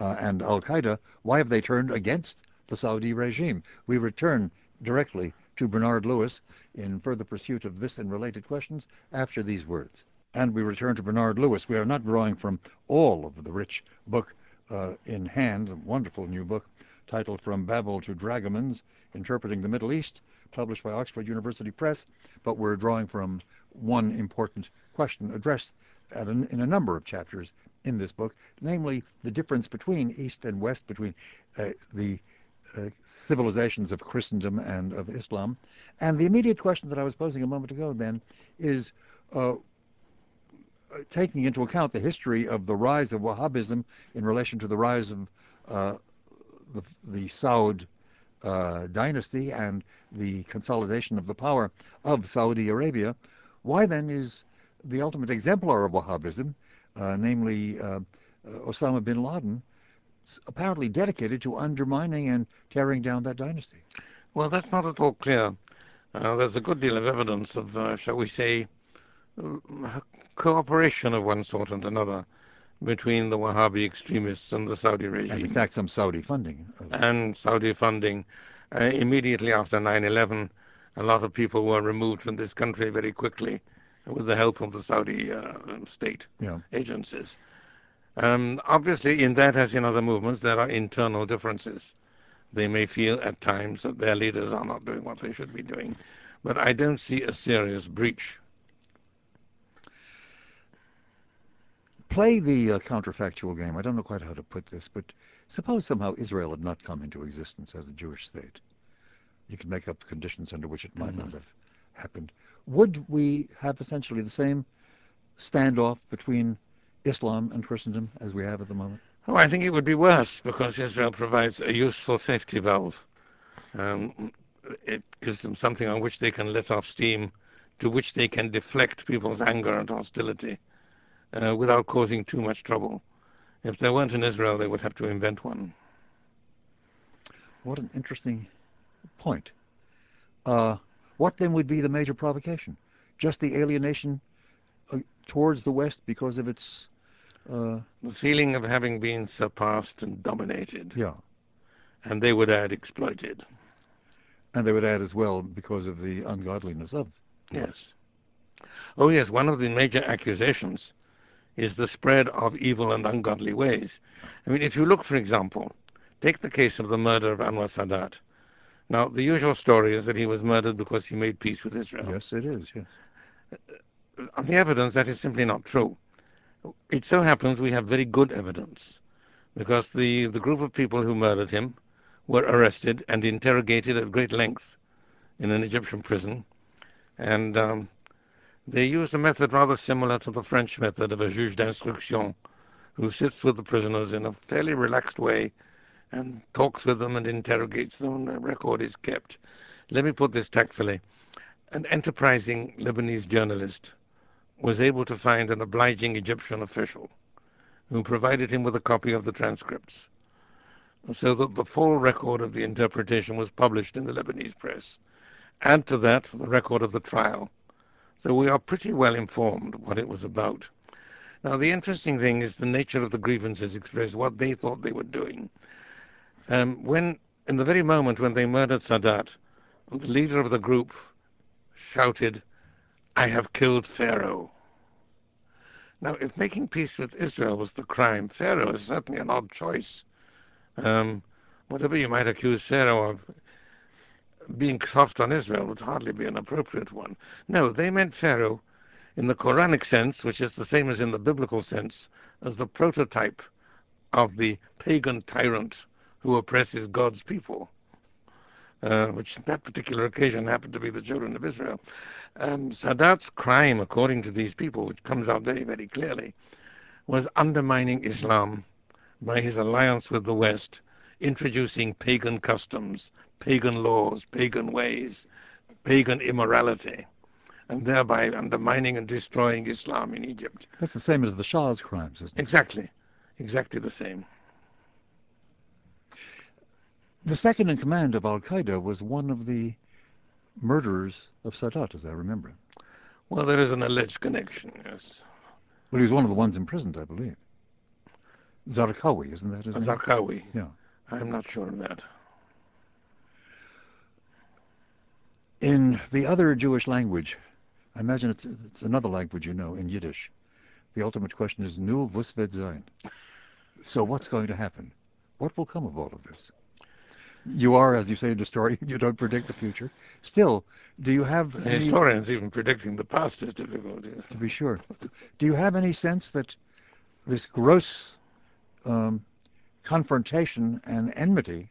[SPEAKER 1] uh, and Al Qaeda, why have they turned against the Saudi regime? We return directly to Bernard Lewis in further pursuit of this and related questions after these words. And we return to Bernard Lewis. We are not drawing from all of the rich book uh, in hand, a wonderful new book titled From Babel to Dragomans, Interpreting the Middle East, published by Oxford University Press, but we're drawing from one important question addressed an, in a number of chapters in this book, namely the difference between East and West, between uh, the civilizations of Christendom and of Islam. And the immediate question that I was posing a moment ago then is uh, taking into account the history of the rise of Wahhabism in relation to the rise of uh, the, the Saud uh, dynasty and the consolidation of the power of Saudi Arabia, why then is the ultimate exemplar of Wahhabism, uh, namely uh, Osama bin Laden, apparently dedicated to undermining and tearing down that dynasty.
[SPEAKER 2] Well, that's not at all clear. Uh, there's a good deal of evidence of, uh, shall we say, uh, cooperation of one sort and another between the Wahhabi extremists and the Saudi regime.
[SPEAKER 1] And in fact, some Saudi funding.
[SPEAKER 2] And Saudi funding. Uh, immediately after 9 11, a lot of people were removed from this country very quickly with the help of the Saudi uh, state yeah. agencies. Um, obviously, in that, as in other movements, there are internal differences. They may feel at times that their leaders are not doing what they should be doing, but I don't see a serious breach.
[SPEAKER 1] Play the uh, counterfactual game. I don't know quite how to put this, but suppose somehow Israel had not come into existence as a Jewish state. You could make up the conditions under which it might mm-hmm. not have happened. Would we have essentially the same standoff between Islam and Christendom as we have at the moment?
[SPEAKER 2] Oh, I think it would be worse because Israel provides a useful safety valve. Um, it gives them something on which they can let off steam, to which they can deflect people's anger and hostility uh, without causing too much trouble. If there weren't in Israel, they would have to invent one.
[SPEAKER 1] What an interesting point. Uh, what then would be the major provocation? Just the alienation uh, towards the West because of its
[SPEAKER 2] uh, the feeling of having been surpassed and dominated.
[SPEAKER 1] Yeah.
[SPEAKER 2] And they would add exploited.
[SPEAKER 1] And they would add as well because of the ungodliness of.
[SPEAKER 2] Yes. Oh, yes. One of the major accusations is the spread of evil and ungodly ways. I mean, if you look, for example, take the case of the murder of Anwar Sadat. Now, the usual story is that he was murdered because he made peace with Israel.
[SPEAKER 1] Yes, it is, yes.
[SPEAKER 2] On the evidence, that is simply not true it so happens we have very good evidence because the, the group of people who murdered him were arrested and interrogated at great length in an Egyptian prison. And um, they used a method rather similar to the French method of a juge d'instruction who sits with the prisoners in a fairly relaxed way and talks with them and interrogates them, and the record is kept. Let me put this tactfully. an enterprising Lebanese journalist was able to find an obliging Egyptian official who provided him with a copy of the transcripts so that the full record of the interpretation was published in the Lebanese press. Add to that the record of the trial. So we are pretty well informed what it was about. Now, the interesting thing is the nature of the grievances expressed, what they thought they were doing. Um, when, in the very moment when they murdered Sadat, the leader of the group shouted, I have killed Pharaoh. Now, if making peace with Israel was the crime, Pharaoh is certainly an odd choice. Um, whatever you might accuse Pharaoh of, being soft on Israel would hardly be an appropriate one. No, they meant Pharaoh in the Quranic sense, which is the same as in the biblical sense, as the prototype of the pagan tyrant who oppresses God's people, uh, which that particular occasion happened to be the children of Israel. Um, Sadat's crime, according to these people, which comes out very, very clearly, was undermining Islam by his alliance with the West, introducing pagan customs, pagan laws, pagan ways, pagan immorality, and thereby undermining and destroying Islam in Egypt.
[SPEAKER 1] That's the same as the Shah's crimes, isn't it?
[SPEAKER 2] Exactly. Exactly the same.
[SPEAKER 1] The second in command of Al Qaeda was one of the murderers of Sadat, as I remember.
[SPEAKER 2] Well, there is an alleged connection, yes.
[SPEAKER 1] Well, he was one of the ones imprisoned, I believe. Zarqawi, isn't that his name?
[SPEAKER 2] Zarqawi.
[SPEAKER 1] Yeah.
[SPEAKER 2] I'm not sure of that.
[SPEAKER 1] In the other Jewish language, I imagine it's, it's another language you know, in Yiddish, the ultimate question is, Nu was wird sein? So what's going to happen? What will come of all of this? You are, as you say in the story, you don't predict the future. Still, do you have any,
[SPEAKER 2] Historians even predicting the past is difficult. yes.
[SPEAKER 1] to be sure, do you have any sense that this gross um, confrontation and enmity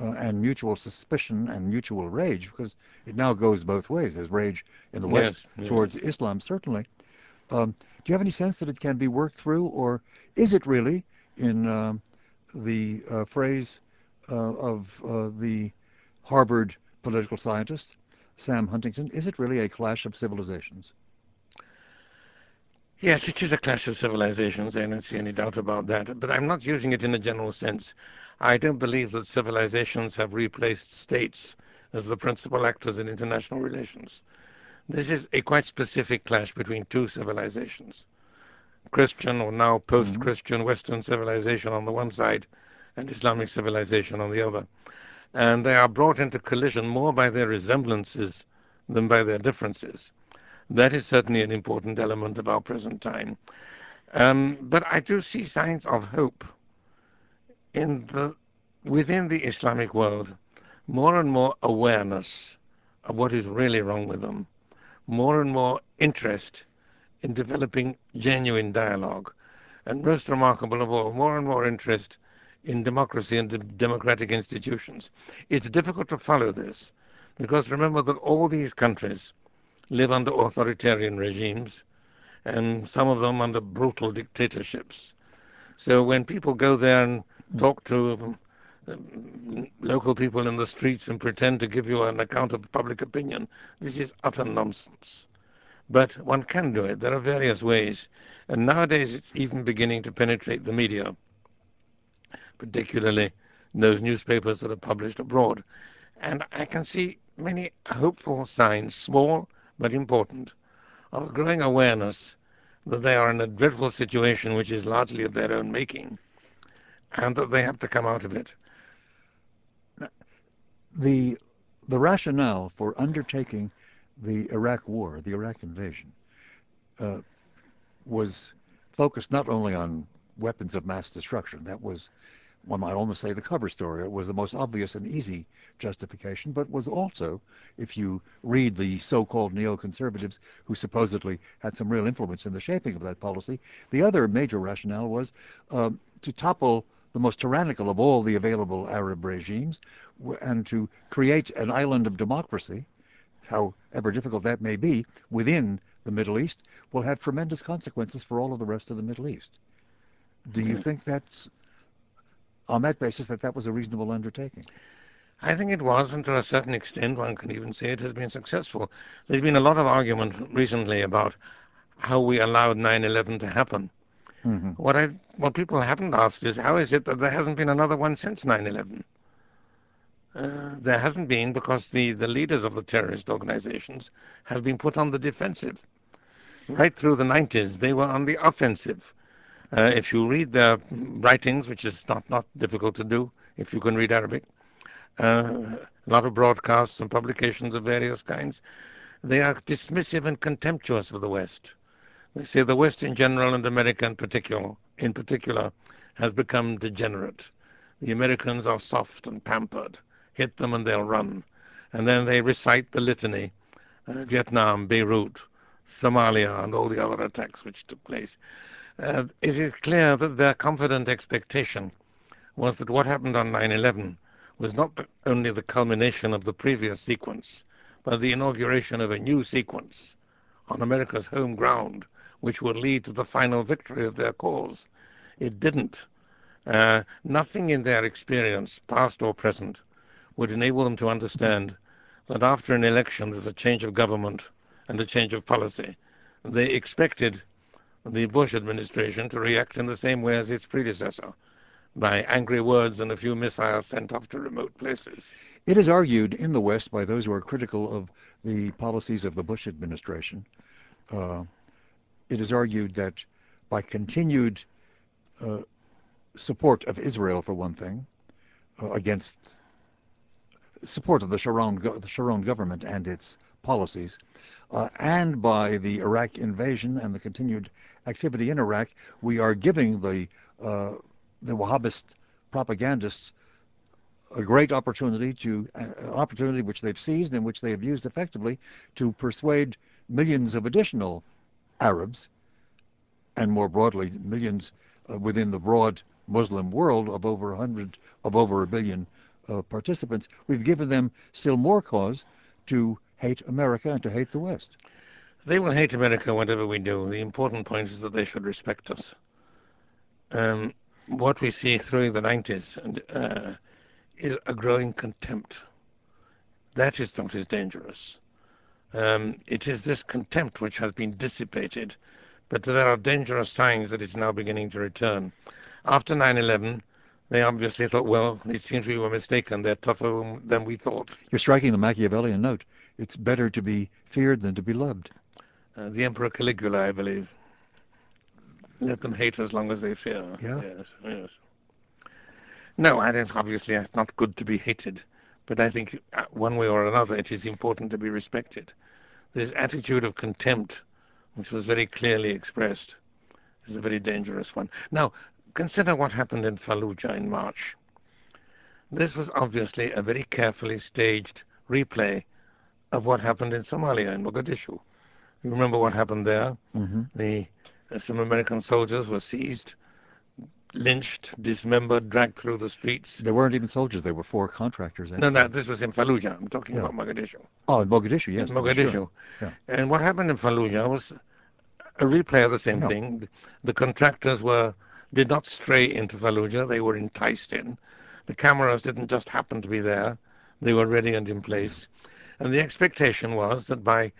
[SPEAKER 1] uh, and mutual suspicion and mutual rage, because it now goes both ways. There's rage in the West
[SPEAKER 2] Yes, yes.
[SPEAKER 1] towards Islam, certainly. Um, do you have any sense that it can be worked through, or is it really, in um, the uh, phrase of uh, the Harvard political scientist Sam Huntington, is it really a clash of civilizations?
[SPEAKER 2] Yes, it is a clash of civilizations. I don't see any doubt about that. But I'm not using it in a general sense. I don't believe that civilizations have replaced states as the principal actors in international relations. This is a quite specific clash between two civilizations Christian or now post Christian Western civilization on the one side and Islamic civilization on the other. And they are brought into collision more by their resemblances than by their differences. That is certainly an important element of our present time. Um, but I do see signs of hope in the within the Islamic world. More and more awareness of what is really wrong with them. More and more interest in developing genuine dialogue. And most remarkable of all, more and more interest in democracy and democratic institutions. It's difficult to follow this because remember that all these countries live under authoritarian regimes and some of them under brutal dictatorships. So when people go there and talk to um, local people in the streets and pretend to give you an account of public opinion, this is utter nonsense. But one can do it. There are various ways. And nowadays it's even beginning to penetrate the media, particularly those newspapers that are published abroad. And I can see many hopeful signs, small but important, of growing awareness that they are in a dreadful situation which is largely of their own making and that they have to come out of it.
[SPEAKER 1] The the rationale for undertaking the Iraq War, the Iraq invasion, uh, was focused not only on weapons of mass destruction. That was, one might almost say, the cover story. It was the most obvious and easy justification, but was also, if you read the so-called neoconservatives who supposedly had some real influence in the shaping of that policy, the other major rationale was um, to topple the most tyrannical of all the available Arab regimes and to create an island of democracy however difficult that may be, within the Middle East, will have tremendous consequences for all of the rest of the Middle East. Do you think that's on that basis that that was a reasonable undertaking?
[SPEAKER 2] I think it was, and to a certain extent, one can even say it has been successful. There's been a lot of argument recently about how we allowed 9/11 to happen. Mm-hmm. What I what people haven't asked is how is it that there hasn't been another one since 9/11? Uh, there hasn't been because the, the leaders of the terrorist organizations have been put on the defensive. Right through the 90s, they were on the offensive. Uh, if you read their writings, which is not, not difficult to do if you can read Arabic, uh, a lot of broadcasts and publications of various kinds, they are dismissive and contemptuous of the West. They say the West in general and America in particular, in particular has become degenerate. The Americans are soft and pampered hit them and they'll run. And then they recite the litany uh, Vietnam, Beirut, Somalia, and all the other attacks which took place. Uh, it is clear that their confident expectation was that what happened on 9 11 was not only the culmination of the previous sequence, but the inauguration of a new sequence on America's home ground, which would lead to the final victory of their cause. It didn't. Uh, nothing in their experience, past or present, would enable them to understand that after an election there's a change of government and a change of policy. They expected the Bush administration to react in the same way as its predecessor by angry words and a few missiles sent off to remote places.
[SPEAKER 1] It is argued in the West by those who are critical of the policies of the Bush administration. Uh, it is argued that by continued uh, support of Israel, for one thing, uh, against support of the Sharon, the Sharon government and its policies, uh, and by the Iraq invasion and the continued activity in Iraq, we are giving the uh, the Wahhabist propagandists a great opportunity to uh, opportunity which they've seized and which they have used effectively to persuade millions of additional Arabs and more broadly millions uh, within the broad Muslim world of over a hundred of over a billion uh, participants, we've given them still more cause to hate America and to hate the West.
[SPEAKER 2] They will hate America whatever we do. The important point is that they should respect us. Um, what we see through the 90s and, uh, is a growing contempt. That is what is dangerous. Um, it is this contempt which has been dissipated, but there are dangerous signs that it's now beginning to return. After 9 11, they obviously thought, well, it seems we were mistaken. They're tougher than we thought.
[SPEAKER 1] You're striking the Machiavellian note. It's better to be feared than to be loved.
[SPEAKER 2] Uh, the Emperor Caligula, I believe. Let them hate as long as they fear.
[SPEAKER 1] Yeah.
[SPEAKER 2] Yes, yes. No, I don't. Obviously, it's not good to be hated, but I think uh, one way or another, it is important to be respected. This attitude of contempt, which was very clearly expressed, is a very dangerous one. Now, Consider what happened in Fallujah in March. This was obviously a very carefully staged replay of what happened in Somalia, in Mogadishu. You remember what happened there? Mm-hmm. The uh, some American soldiers were seized, lynched, dismembered, dragged through the streets.
[SPEAKER 1] They weren't even soldiers; they were four contractors.
[SPEAKER 2] No, no, this was in Fallujah. I'm talking yeah. about Mogadishu.
[SPEAKER 1] Oh, in Mogadishu, yes.
[SPEAKER 2] In Mogadishu. Sure. Yeah. And what happened in Fallujah was a replay of the same thing. The contractors were did not stray into Fallujah. They were enticed in. The cameras didn't just happen to be there. They were ready and in place. And the expectation was that by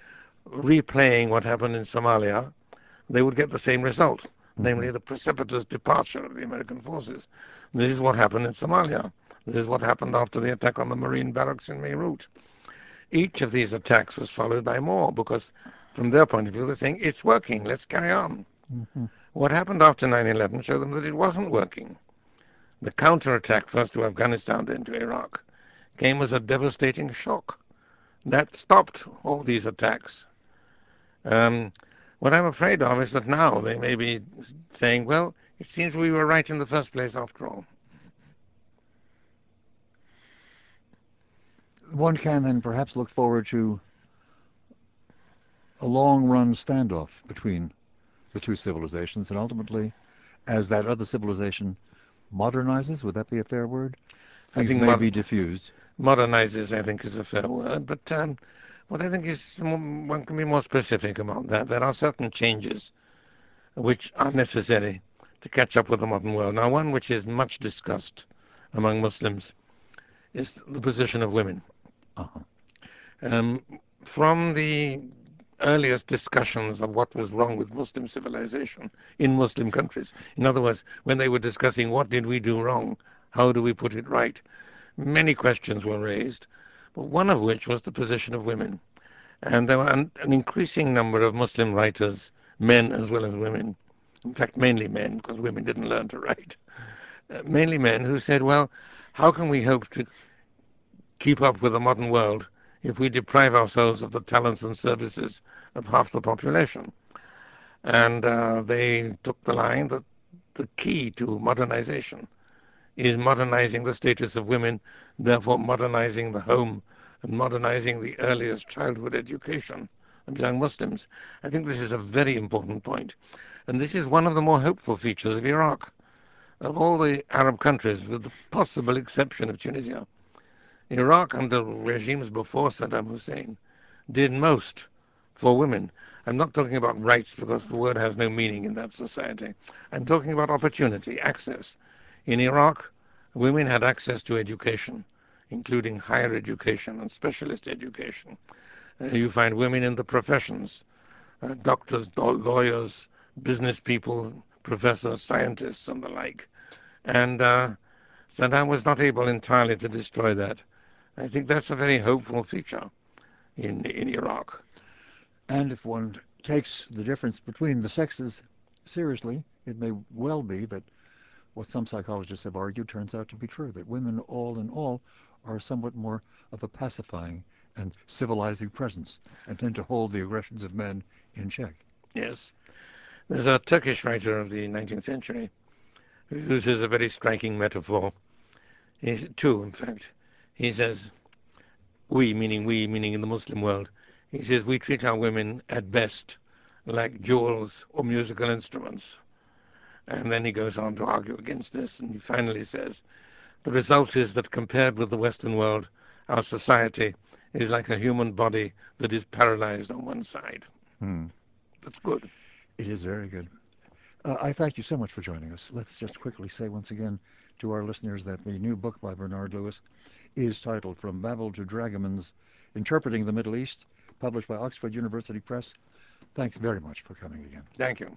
[SPEAKER 2] replaying what happened in Somalia, they would get the same result, mm-hmm. namely the precipitous departure of the American forces. This is what happened in Somalia. This is what happened after the attack on the Marine barracks in Beirut. Each of these attacks was followed by more because, from their point of view, they're saying, it's working, let's carry on. Mm-hmm. What happened after 9 11 showed them that it wasn't working. The counterattack, first to Afghanistan, then to Iraq, came as a devastating shock. That stopped all these attacks. Um, what I'm afraid of is that now they may be saying, well, it seems we were right in the first place after all.
[SPEAKER 1] One can then perhaps look forward to a long run standoff between the two civilizations, and ultimately, as that other civilization modernizes, would that be a fair word? Things I think may be diffused.
[SPEAKER 2] Modernizes, I think, is a fair word, but um, what I think is one can be more specific about that. There are certain changes which are necessary to catch up with the modern world. Now, one which is much discussed among Muslims is the position of women.
[SPEAKER 1] Uh-huh.
[SPEAKER 2] Um, from the earliest discussions of what was wrong with Muslim civilization in Muslim countries, in other words, when they were discussing what did we do wrong, how do we put it right, many questions were raised, but one of which was the position of women. And there were an, an increasing number of Muslim writers, men as well as women, in fact, mainly men, because women didn't learn to write, uh, mainly men who said, well, how can we hope to keep up with the modern world if we deprive ourselves of the talents and services of half the population? And uh, they took the line that the key to modernization is modernizing the status of women, therefore modernizing the home and modernizing the earliest childhood education of young Muslims. I think this is a very important point. And this is one of the more hopeful features of Iraq. Of all the Arab countries, with the possible exception of Tunisia, Iraq under regimes before Saddam Hussein did most for women. I'm not talking about rights because the word has no meaning in that society. I'm talking about opportunity, access. In Iraq, women had access to education, including higher education and specialist education. Uh, you find women in the professions, uh, doctors, lawyers, business people, professors, scientists, and the like. And uh, Saddam was not able entirely to destroy that. I think that's a very hopeful feature in, in Iraq.
[SPEAKER 1] And if one takes the difference between the sexes seriously, it may well be that what some psychologists have argued turns out to be true, that women all in all are somewhat more of a pacifying and civilizing presence and tend to hold the aggressions of men in check.
[SPEAKER 2] Yes. There's a Turkish writer of the 19th century who uses a very striking metaphor. He's, two, in fact. He says, we, meaning we, meaning in the Muslim world, he says, we treat our women at best like jewels or musical instruments. And then he goes on to argue against this, and he finally says, the result is that compared with the Western world, our society is like a human body that is paralyzed on one side.
[SPEAKER 1] Hmm.
[SPEAKER 2] That's good.
[SPEAKER 1] It is very good. Uh, I thank you so much for joining us. Let's just quickly say once again to our listeners that the new book by Bernard Lewis is titled From Babel to Dragomans Interpreting the Middle East, published by Oxford University Press. Thanks very much for coming again.
[SPEAKER 2] Thank you.